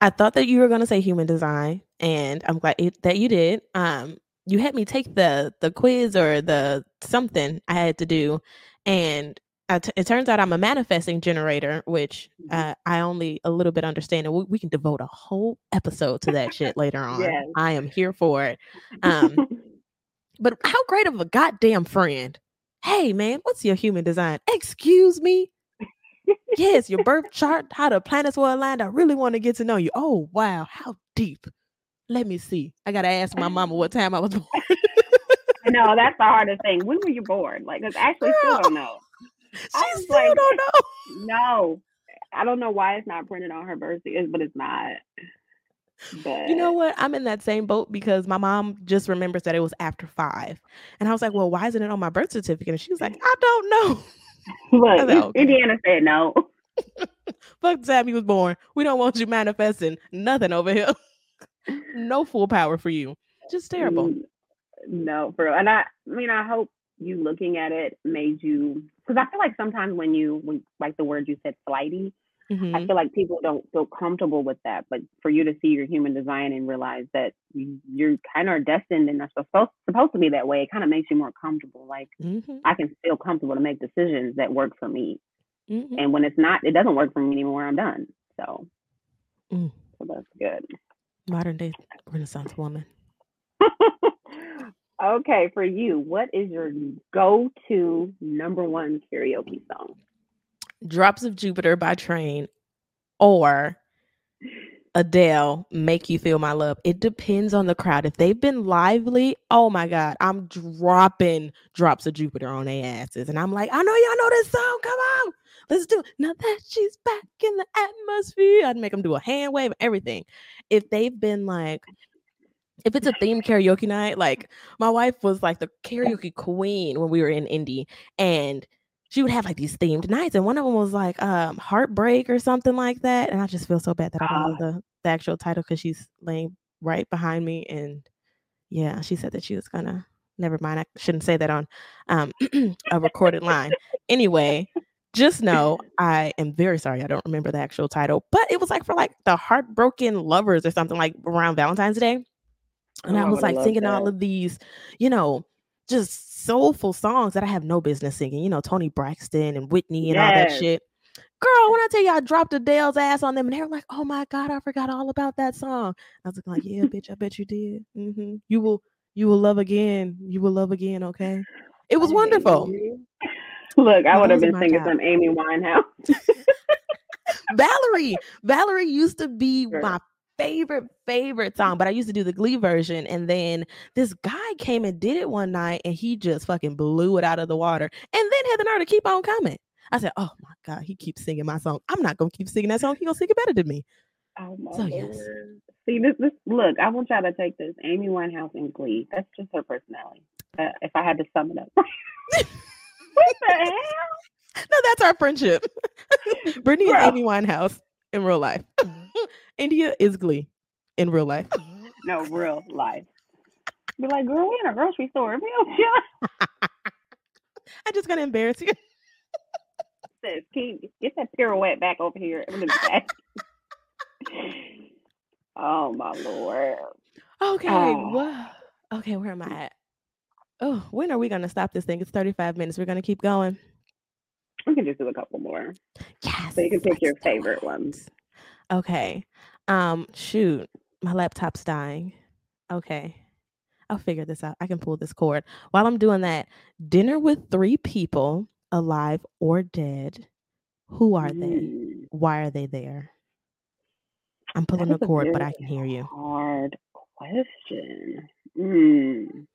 I thought that you were going to say human design, and I'm glad it, that you did. Um, you had me take the the quiz or the something I had to do, and t- it turns out I'm a manifesting generator, which Mhm. uh, I only a little bit understand, and we, we can devote a whole episode to that shit later on. Yes. I am here for it. Um, but how great of a goddamn friend! Hey man, what's your human design? Excuse me. yes, your birth chart, how the planets were aligned. I really want to get to know you. Oh wow, how deep. Let me see. I gotta ask my mama what time I was born. no, that's the hardest thing. When were you born? Like, I actually still don't know. She I still like- don't know. No, I don't know why it's not printed on her birth certificate, but it's not. But You know what? I'm in that same boat because my mom just remembers that it was after five. And I was like, Well, why isn't it on my birth certificate? And she was like, I don't know. look, like, okay. Indiana said no. Fuck the time he was born. We don't want you manifesting nothing over here. no full power for you. Just terrible. Mm, No, for real. And I, I mean, I hope you looking at it made you because I feel like sometimes when you when like the word you said flighty, Mhm. I feel like people don't feel comfortable with that. But for you to see your human design and realize that you, you're kind of destined and are supposed supposed to be that way, it kind of makes you more comfortable. Like mm-hmm. I can feel comfortable to make decisions that work for me. Mhm. And when it's not, it doesn't work for me anymore. I'm done. So, Mm. so that's good. Modern day Renaissance woman. okay, for you, what is your go-to number one karaoke song? Drops of Jupiter by Train or Adele, Make You Feel My Love. It depends on the crowd. If they've been lively, oh my God, I'm dropping Drops of Jupiter on their asses. And I'm like, I know y'all know this song. Come on. Let's do it. Now that she's back in the atmosphere, I'd make them do a hand wave, everything. If they've been like, if it's a themed karaoke night, like my wife was like the karaoke queen when we were in Indy, and she would have like these themed nights, and one of them was like um heartbreak or something like that. And I just feel so bad that I don't know the, the actual title because she's laying right behind me, and yeah, she said that she was gonna. Never mind, I shouldn't say that on um a recorded line. Anyway, just know I am very sorry. I don't remember the actual title, but it was like for like the heartbroken lovers or something like around Valentine's Day. And Oh, I I was like singing all of these, you know, just soulful songs that I have no business singing, you know, Toni Braxton and Whitney and all that shit. Girl, when I tell you I dropped Adele's ass on them and they were like, oh my God, I forgot all about that song. I was like, yeah, bitch, I bet you did. hmm You will, you will love again. You will love again. Okay. It was wonderful. Look, I would have been singing top. some Amy Winehouse. Valerie. Valerie used to be Girl. my favorite, favorite song, but I used to do the Glee version. And then this guy came and did it one night and he just fucking blew it out of the water. And then had the nerve to keep on coming. I said, Oh my God, he keeps singing my song. I'm not gonna keep singing that song. He gonna sing it better than me. Oh my So, yes. See this, this look, I want y'all to take this. Amy Winehouse and Glee. That's just her personality. Uh, if I had to sum it up. what the hell? No, that's our friendship. Brittany Bro. is Amy Winehouse in real life. Mm-hmm. India is Glee in real life. Mm-hmm. No, real life. Be like, girl, we in a grocery store. We don't chill. I'm just gonna embarrass you. Keith, get that pirouette back over here. Oh my lord. Okay. Oh. Okay, where am I at? Oh, when are we gonna stop this thing? It's 35 minutes. We're gonna keep going. We can just do a couple more. Yes. So you can pick your favorite ones. Okay. Um, shoot, my laptop's dying. Okay. I'll figure this out. I can pull this cord. While I'm doing that, dinner with three people, alive or dead. Who are they? Mm, Why are they there? I'm pulling a a cord, but I can hear you. Hard question. Mm.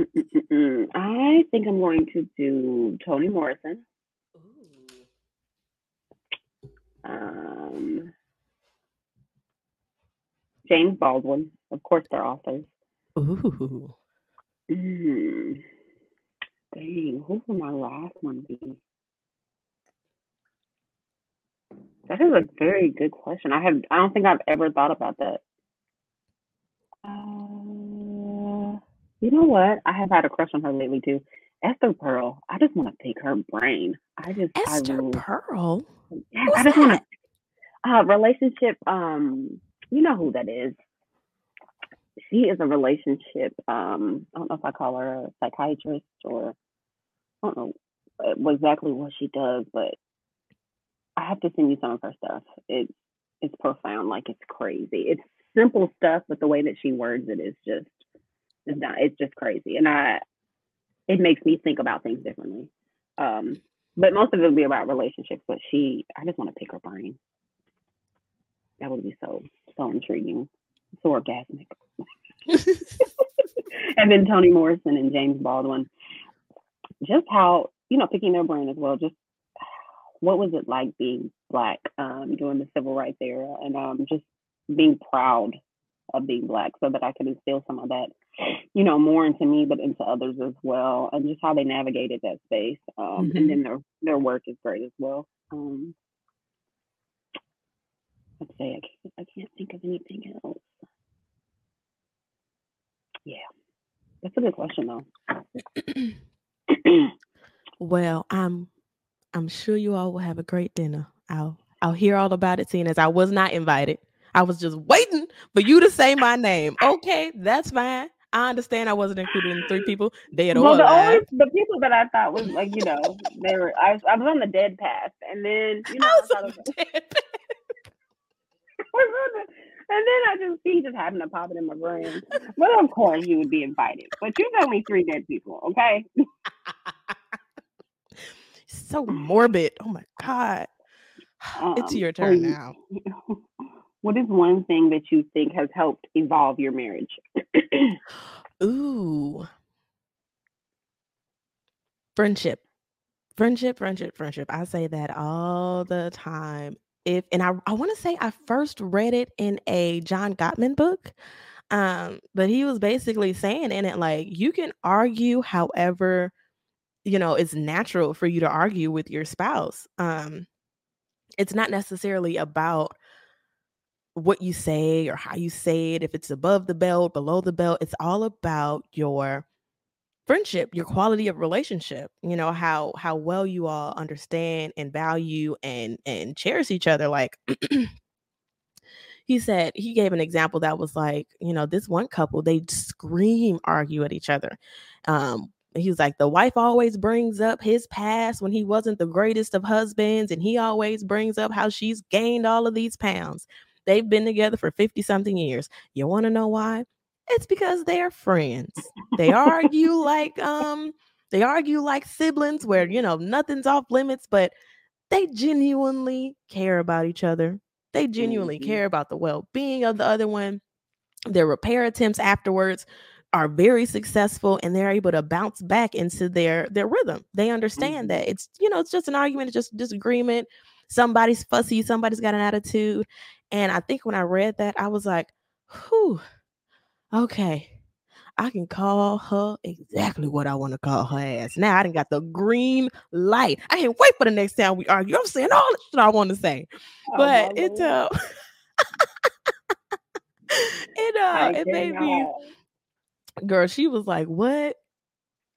Mm-mm-mm-mm. I think I'm going to do Toni Morrison. Um, James Baldwin. Of course, they're authors. Ooh. Mm. Dang, who would my last one be? That is a very good question. I have I don't think I've ever thought about that. You know what? I have had a crush on her lately too. Esther Perel. I just want to pick her brain. I just Esther I really, Perel. yeah, Who's I just want to uh relationship um you know who that is. She is a relationship um I don't know if I call her a psychiatrist or I don't know uh, exactly what she does, but I have to send you some of her stuff. It's it's profound, like it's crazy. It's simple stuff, but the way that she words it is just it's not it's just crazy. And I it makes me think about things differently. Um but most of it will be about relationships, but she I just want to pick her brain. That would be so so intriguing. So orgasmic. and then Toni Morrison and James Baldwin. Just how, you know, picking their brain as well, just what was it like being black um, during the civil rights era and um, just being proud of being black so that I could instill some of that, you know, more into me, but into others as well, and just how they navigated that space. Um, Mhm. And then their their work is great as well. Um, let's say I can't, I can't think of anything else. Yeah, that's a good question though. Well, I'm I'm sure you all will have a great dinner. I'll I'll hear all about it, seeing as I was not invited. I was just waiting for you to say my name. Okay, that's fine. I understand I wasn't included in three people, dead or well, the alive. only the people that I thought was like you know they were I was, I was on the dead path, and then you know I I was it was, on the, and then I just he just happened to pop it in my brain. But of course you would be invited, but you told me three dead people, okay? so morbid. Oh my god. It's Um, your turn you- now. What is one thing that you think has helped evolve your marriage? Ooh. Friendship. Friendship, friendship, friendship. I say that all the time. If and I, I want to say I first read it in a John Gottman book. Um, but he was basically saying in it, like, you can argue however, you know, it's natural for you to argue with your spouse. Um, it's not necessarily about what you say or how you say it, if it's above the belt, below the belt. It's all about your friendship, your quality of relationship. You know how how well you all understand and value and and cherish each other. Like he said, he gave an example that was like, you know, this one couple they scream argue at each other. Um, he was like, the wife always brings up his past when he wasn't the greatest of husbands, and he always brings up how she's gained all of these pounds. They've been together for 50 something years. You want to know why? It's because they're friends. They argue like um they argue like siblings where you know nothing's off limits, but they genuinely care about each other. They genuinely Mhm. care about the well-being of the other one. Their repair attempts afterwards are very successful and they're able to bounce back into their their rhythm. They understand Mhm. that it's you know it's just an argument, it's just disagreement. Somebody's fussy, somebody's got an attitude. And I think when I read that, I was like, whew, okay. I can call her exactly what I want to call her ass. Now I didn't got the green light. I can't wait for the next time we argue. I'm saying all the shit I want to say. Oh, but it uh it uh I it made me girl, she was like, What?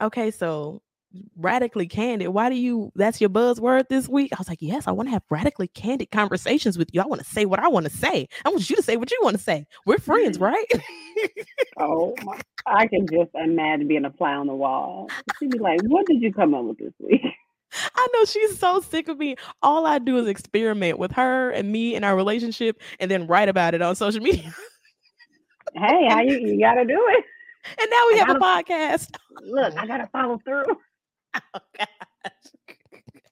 Okay, so radically candid. Why do you that's your buzzword this week? I was like, Yes, I want to have radically candid conversations with you. I want to say what I want to say. I want you to say what you want to say. We're friends, mm. right? Oh, my. I can just imagine being a fly on the wall. She'd be like, "What did you come up with this week?" I know she's so sick of me. All I do is experiment with her and me and our relationship and then write about it on social media. Hey, how you? You gotta do it. and now we I have a podcast. Look, I gotta follow through. Oh,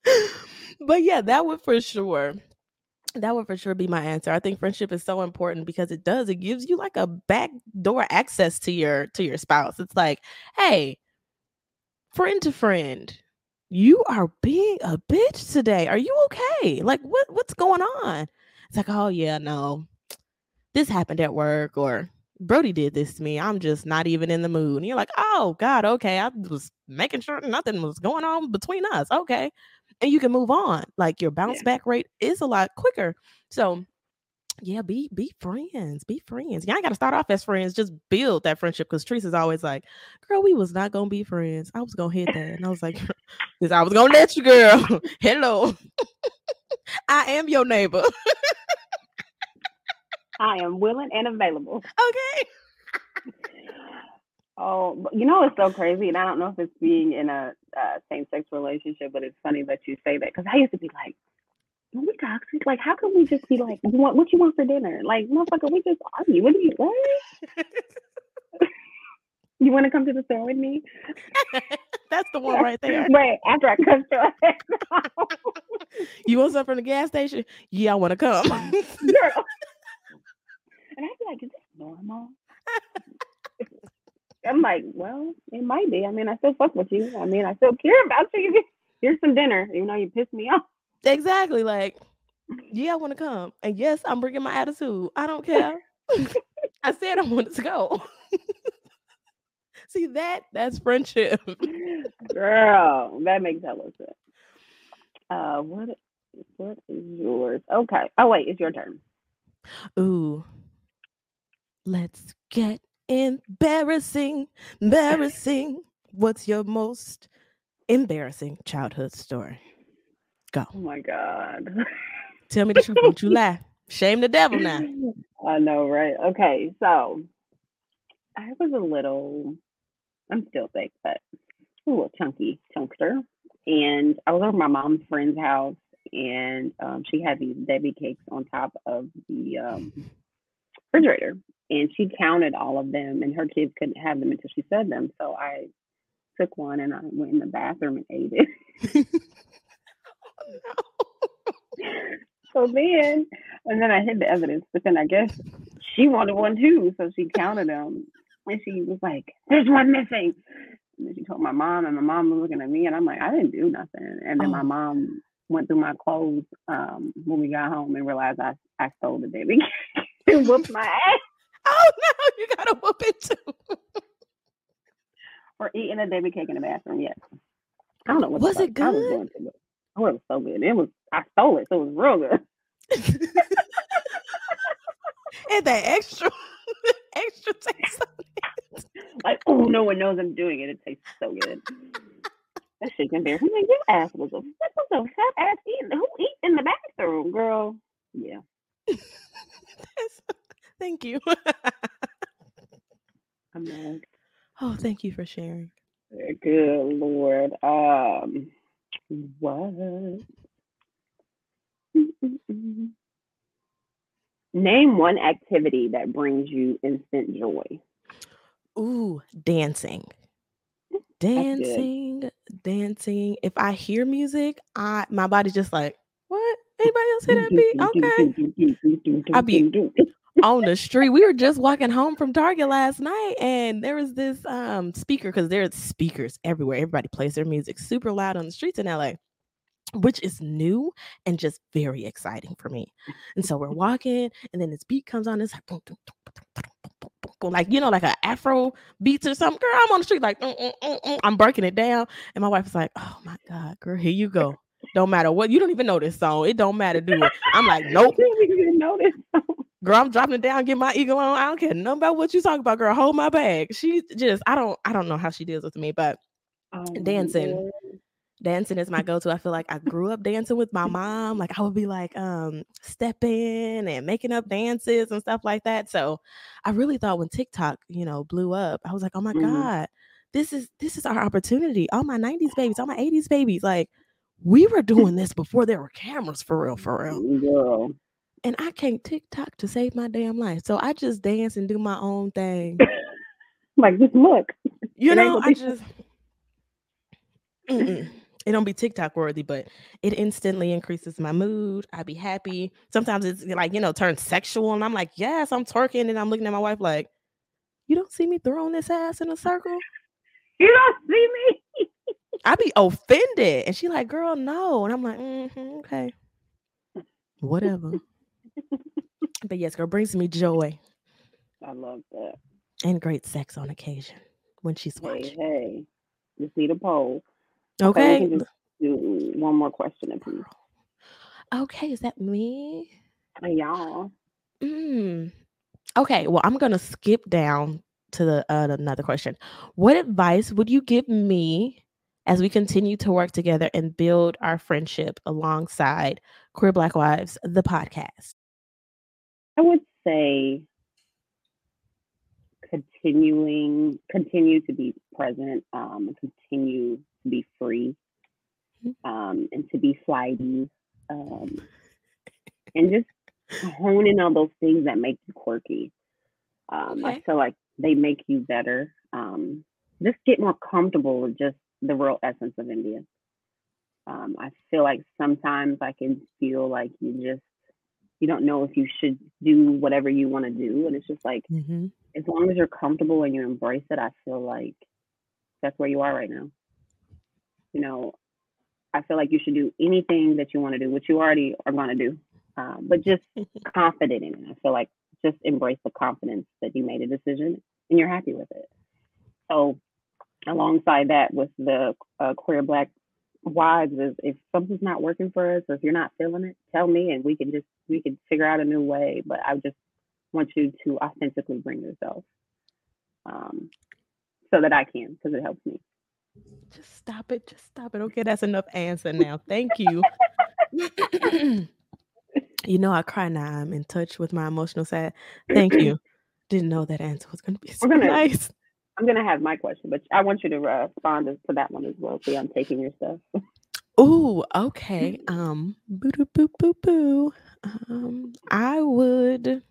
but yeah, that would for sure. That would for sure be my answer. I think friendship is so important because it does. It gives you like a backdoor access to your to your spouse. It's like, hey, friend to friend, you are being a bitch today. Are you okay? Like, what what's going on? It's like, oh yeah, no, this happened at work, or Brody did this to me. I'm just not even in the mood. And you're like, oh God, okay. I was making sure nothing was going on between us. Okay. And you can move on. Like your bounce Yeah. back rate is a lot quicker. So yeah, be be friends. Be friends. Y'all gotta start off as friends. Just build that friendship. Cause Teresa's always like, girl, we was not gonna be friends. I was gonna hit that. And I was like, because I was gonna let you, girl. Hello. I am your neighbor. I am willing and available. okay. Oh, you know it's so crazy, and I don't know if it's being in a uh, same-sex relationship, but it's funny that you say that because I used to be like, "Are we toxic? Like, how can we just be like, you want what you want for dinner? Like, motherfucker, we just argue. What do you what? you want to come to the store with me? That's the one right there. Right after I cut your ass. You want something from the gas station? Yeah, I want to come. girl. And I'd be like, is this normal? I'm like, well, it might be. I mean, I still fuck with you. I mean, I still care about you. Here's some dinner, even though you pissed me off. exactly. Like, yeah, I want to come. And yes, I'm bringing my attitude. I don't care. I said I wanted to go. See that? That's friendship. Girl, that makes hella sense. Uh, what what is yours? Okay. Oh wait, it's your turn. Ooh. Let's get embarrassing. Embarrassing. What's your most embarrassing childhood story? Go. Oh my god. Tell me the truth. Don't you lie. Shame the devil now. I know, right? Okay, so I was a little, I'm still big, but a little chunky chunkster. And I was over my mom's friend's house, and um, she had these Debbie cakes on top of the um, refrigerator. And she counted all of them, and her kids couldn't have them until she said them. So I took one and I went in the bathroom and ate it. So then, and then I hid the evidence, but then I guess she wanted one too, so she counted them, and she was like, "There's one missing." And then she told my mom, and my mom was looking at me, and I'm like, "I didn't do nothing." And then my Oh. mom went through my clothes um, when we got home and realized I I stole the baby and whooped my ass Oh no, you gotta whoop it too. for eating a baby cake in the bathroom. Yes, I don't know what Was it fuck I was good? doing it. Oh, it was so good. It was I stole it, so it was real good. and that extra extra taste. Like, oh, no one knows I'm doing it. It tastes so good. that shit's embarrassing. Like, your ass was a what was a fat ass eating? Who eats in the bathroom, girl? Yeah. Thank you. I'm like, oh, thank you for sharing. good lord. Um, what? Mm-mm-mm. Name one activity that brings you instant joy. Ooh, dancing. Dancing, dancing. If I hear music, I my body's just like? Anybody else hear that beat? Okay. I be- on the street. We were just walking home from Target last night, and there was this um speaker because there's speakers everywhere. Everybody plays their music super loud on the streets in LA, which is new and just very exciting for me. And so we're walking, and then this beat comes on. It's like like you know, like an Afro beats or something. Girl, I'm on the street like mm, mm, mm, mm. I'm breaking it down, and my wife is like, "Oh my god, girl, here you go." Don't matter what you don't even know this song. It don't matter, do it. I'm like, nope, You didn't even girl. I'm dropping it down, get my ego on. I don't care nothing about what you talking about, girl. Hold my bag. She just, I don't, I don't know how she deals with me, but Oh, Dancing. Dancing is my go-to. I feel like I grew up dancing with my mom. Like I would be like um stepping and making up dances and stuff like that. So I really thought when TikTok, you know, blew up, I was like, oh my Mhm. God, this is this is our opportunity. All my 90s babies, all my 80s babies, like we were doing this before there were cameras for real, for real. Mm, girl. And I can't TikTok to save my damn life. So I just dance and do my own thing. Like, just look. You It know, I just Mm-mm. it don't be TikTok worthy, but it instantly increases my mood. I be happy. Sometimes it's like you know turns sexual, and I'm like, yes, I'm twerking, and I'm looking at my wife like, you don't see me throwing this ass in a circle. You don't see me. I be offended, and she like, girl, no, and I'm like, "Mhm, okay, whatever. but yes, girl brings me joy I love that. and great sex on occasion when she's Hey, watching. hey. Just need a poll. Okay, just do one more question apiece. okay, is that me? Hey, y'all. Mm. Okay, well, I'm gonna skip down to the uh, another question. What advice would you give me as we continue to work together and build our friendship alongside Queer Black Wives, the podcast? I would say continuing, continue to be present, um, continue to be free, Mhm. um, and to be flighty, um, and just hone in on those things that make you quirky. Um, I feel like they make you better. Um, just get more comfortable with just the real essence of India. Um, I feel like sometimes I can feel like you just you don't know if you should do whatever you want to do, and it's just like Mm-hmm. as long as you're comfortable and you embrace it, I feel like that's where you are right now. You know, I feel like you should do anything that you want to do, which you already are going to do, um, but just confident in it. I feel like just embrace the confidence that you made a decision and you're happy with it. So, alongside that, with the uh, queer black wives, is if something's not working for us or if you're not feeling it, tell me and we can just we can figure out a new way. But I just want you to authentically bring yourself, um, so that I can because it helps me. Just stop it. Just stop it. Okay, that's enough answer now. Thank you. you know, I cry now. I'm in touch with my emotional side. Thank you. Didn't know that answer was going to be so gonna- nice. I'm gonna have my question, but I want you to uh, respond to that one as well. See, I'm taking your stuff. Ooh, okay. Um, boo doo boo boo boo. Um, I would.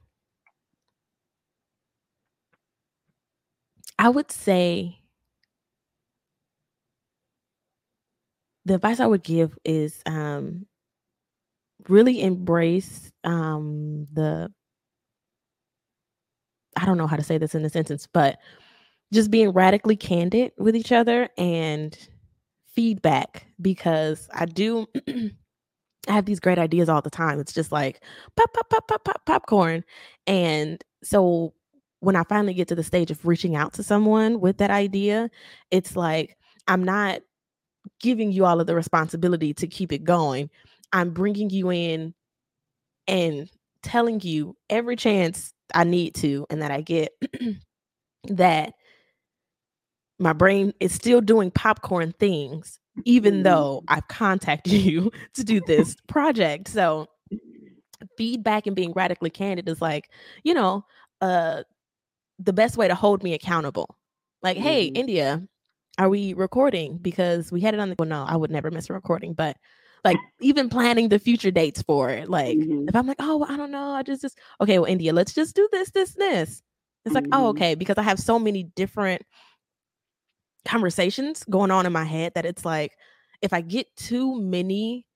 I would say the advice I would give is um really embrace um the I don't know how to say this in a sentence, but just being radically candid with each other and feedback because I do I have these great ideas all the time. It's just like pop pop pop pop pop popcorn. And so when I finally get to the stage of reaching out to someone with that idea, it's like I'm not giving you all of the responsibility to keep it going. I'm bringing you in and telling you every chance I need to and that I get that my brain is still doing popcorn things even Mhm. though I've contacted you to do this project. So feedback and being radically candid is like, you know, uh the best way to hold me accountable. Like, hey, Mhm. India, are we recording? Because we had it on the well, no, I would never miss a recording, but like even planning the future dates for it. Like Mhm. if I'm like, oh, well, I don't know, I just just okay, well, India, let's just do this, this, this. It's like, oh, Mhm. okay, because I have so many different conversations going on in my head that it's like if I get too many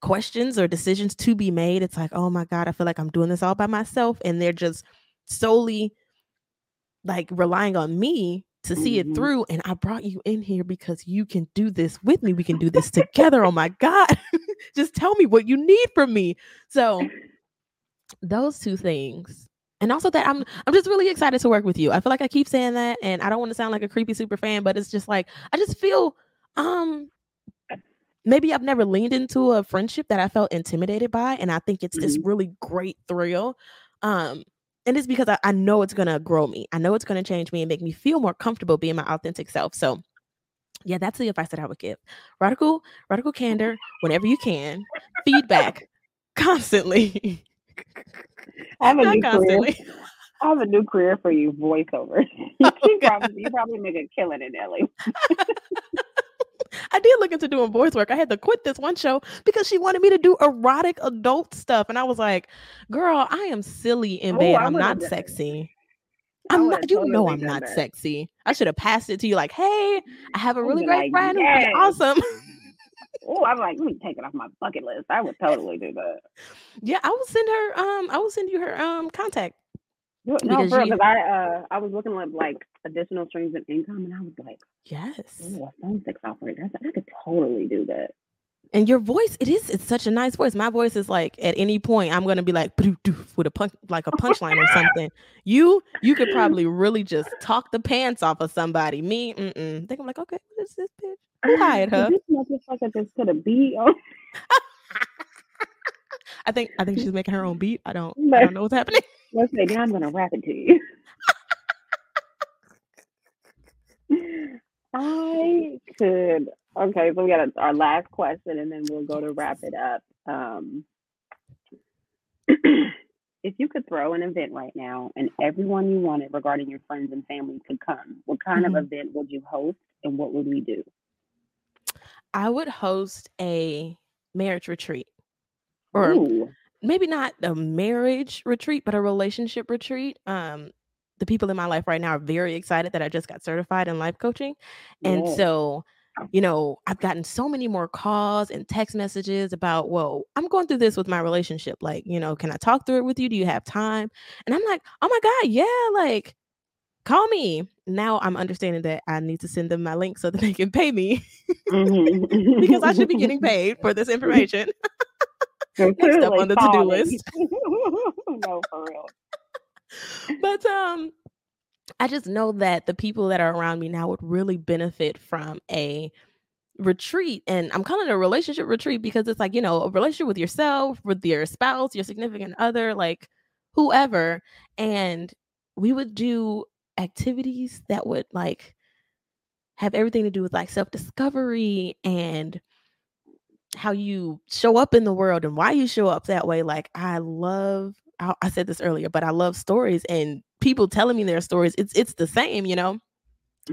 questions or decisions to be made, it's like, oh my God, I feel like I'm doing this all by myself. And they're just solely like relying on me to see it Mhm. through. And I brought you in here because you can do this with me. We can do this together. Oh my God. just tell me what you need from me. So those two things and also that I'm I'm just really excited to work with you. I feel like I keep saying that, and I don't want to sound like a creepy super fan, but it's just like I just feel um maybe I've never leaned into a friendship that I felt intimidated by, and I think it's this Mm-hmm. really great thrill. Um, and it's because I, I know it's gonna grow me. I know it's gonna change me and make me feel more comfortable being my authentic self. So yeah, that's the advice that I would give. Radical, radical candor, whenever you can, feedback constantly. I have a Not new career. I have a new career for you, voiceover. Oh, you Oh, God. probably you probably make a killing in LA. I did look into doing voice work. I had to quit this one show because she wanted me to do erotic adult stuff. And I was like, girl, I am silly in Oh, bed. I'm not sexy. I'm not, you know I'm not that. sexy. I should have passed it to you like, hey, I have a really great like, friend "Yes." awesome. Oh, I'm like, let me take it off my bucket list. I would totally do that. yeah, I will send her um I will send you her um contact. No, Because for you- I uh I was looking at like additional streams of income, and I was like, Yes. oh, a phone six operator. I, I could totally do that. And your voice, it is, it's such a nice voice. My voice is like at any point, I'm gonna be like with a punch like a punchline or something. You you could probably really just talk the pants off of somebody. Me, mm-mm. think I'm like, okay, what is this bitch? Who hired her? This motherfucker just put a beat on. I think I think she's making her own beat. I don't I don't know what's happening. Let's say, now I'm gonna rap it to you. I could. Okay, so we got a, our last question, and then we'll go to wrap it up. Um, if you could throw an event right now, and everyone you wanted regarding your friends and family could come, what kind Mhm. of event would you host, and what would we do? I would host a marriage retreat. Or Ooh, maybe not a marriage retreat, but a relationship retreat. Um, the people in my life right now are very excited that I just got certified in life coaching. And yes. so, you know, I've gotten so many more calls and text messages about, well, I'm going through this with my relationship. Like, you know, can I talk through it with you? Do you have time? And I'm like, oh my God, yeah, like call me. Now I'm understanding that I need to send them my link so that they can pay me Mhm. because I should be getting paid for this information. Next up on the to-do list. no, for real. but um I just know that the people that are around me now would really benefit from a retreat and I'm calling it a relationship retreat because it's like, you know, a relationship with yourself, with your spouse, your significant other, like whoever and we would do activities that would like have everything to do with like self-discovery and how you show up in the world and why you show up that way. Like I love I, I said this earlier, but I love stories and people telling me their stories. It's it's the same, you know.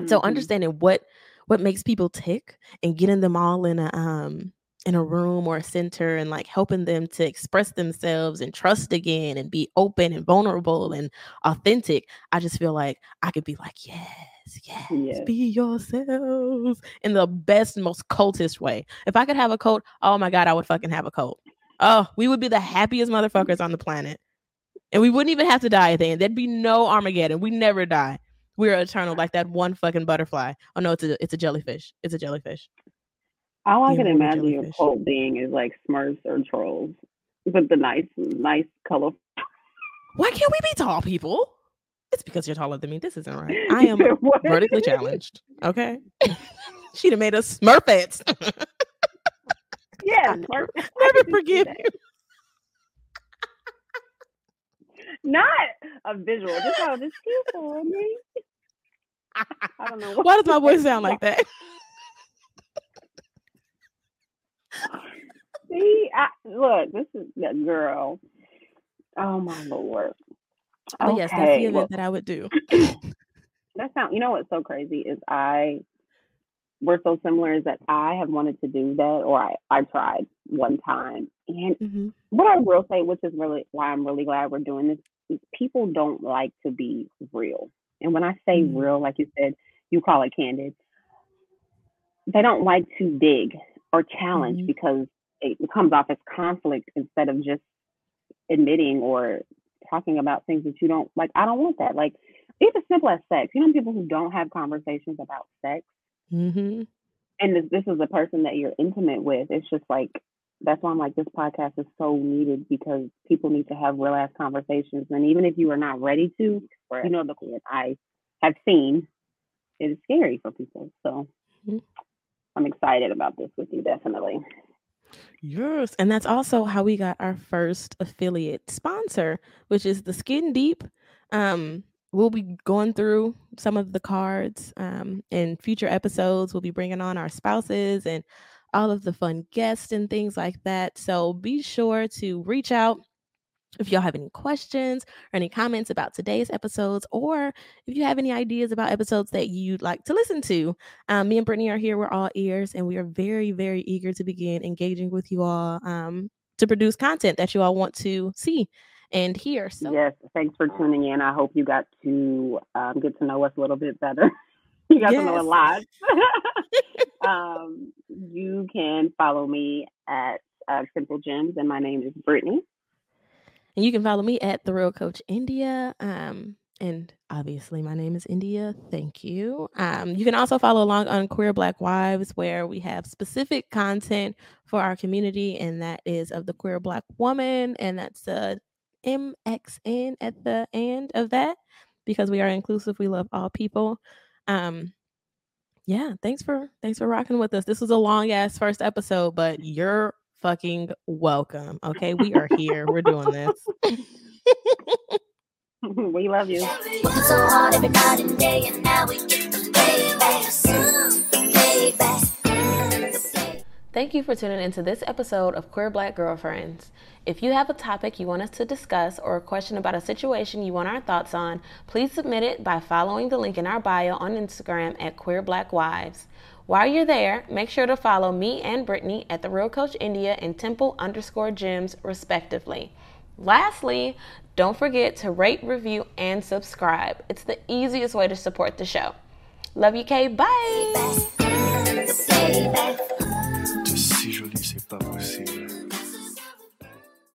So Mhm. understanding what what makes people tick and getting them all in a um in a room or a center and like helping them to express themselves and trust again and be open and vulnerable and authentic. I just feel like I could be like, yes, yes, Yes. be yourselves in the best, most cultist way. If I could have a cult, oh my god, I would fucking have a cult. Oh, we would be the happiest motherfuckers on the planet. And we wouldn't even have to die at the end. There'd be no Armageddon. We never die. We're eternal, like that one fucking butterfly. Oh no, it's a it's a jellyfish. It's a jellyfish. All I can imagine your cult being is like Smurfs or trolls, but the nice, nice, colorful. Why can't we be tall people? It's because you're taller than me. This isn't right. I am vertically challenged. Okay. She'd have made us smurfettes. Smurf- Never forgive you. Not a visual, just how this for me. I don't know. Why does my voice sound like that? See, I, look, this is the girl. Oh my lord. But yes, that's the event well, that I would do. that sound. You know what's so crazy is I. We're so similar is that I have wanted to do that, or I I tried one time, and Mhm. what I will say, which is really why I'm really glad we're doing this, is people don't like to be real. And when I say Mm. real, like you said, you call it candid. They don't like to dig or challenge Mhm. because it comes off as conflict instead of just admitting or talking about things that you don't like. I don't want that. Like it's as simple as sex. You know, people who don't have conversations about sex, Mhm. and this, this is a person that you're intimate with. It's just like that's why I'm like, this podcast is so needed because people need to have real ass conversations. And even if you are not ready to, you know, the what I have seen, it is scary for people. So Mhm. I'm excited about this with you, definitely. Yes, and that's also how we got our first affiliate sponsor, which is the Skin Deep. Um, we'll be going through some of the cards um, in future episodes. We'll be bringing on our spouses and all of the fun guests and things like that. So be sure to reach out if y'all have any questions or any comments about today's episodes, or if you have any ideas about episodes that you'd like to listen to. Um, me and Brittany are here. We're all ears, and we are very, very eager to begin engaging with you all um, to produce content that you all want to see and hear. So, Yes, thanks for tuning in. I hope you got to um, get to know us a little bit better. you got to know a lot. um, you can follow me at uh, Simple Gems, and my name is Brittany. And you can follow me at the Real Coach India. Um, and obviously, my name is India. Thank you. Um, you can also follow along on Queer Black Wives, where we have specific content for our community, and that is of the queer Black woman, and that's uh, MXN at the end of that because we are inclusive. We love all people. Um, yeah, thanks for thanks for rocking with us. This was a long ass first episode, but you're fucking welcome. Okay, we are here. We're doing this. we love you. Working so hard every night and day, and now we get the baby. Soon, baby. baby. Thank you for tuning into this episode of Queer Black Girlfriends. If you have a topic you want us to discuss or a question about a situation you want our thoughts on, please submit it by following the link in our bio on Instagram at Queer Black Wives. While you're there, make sure to follow me and Brittany at The Real Coach India and Temple underscore gyms, respectively. Lastly, don't forget to rate, review, and subscribe. It's the easiest way to support the show. Love you, Kay. Bye.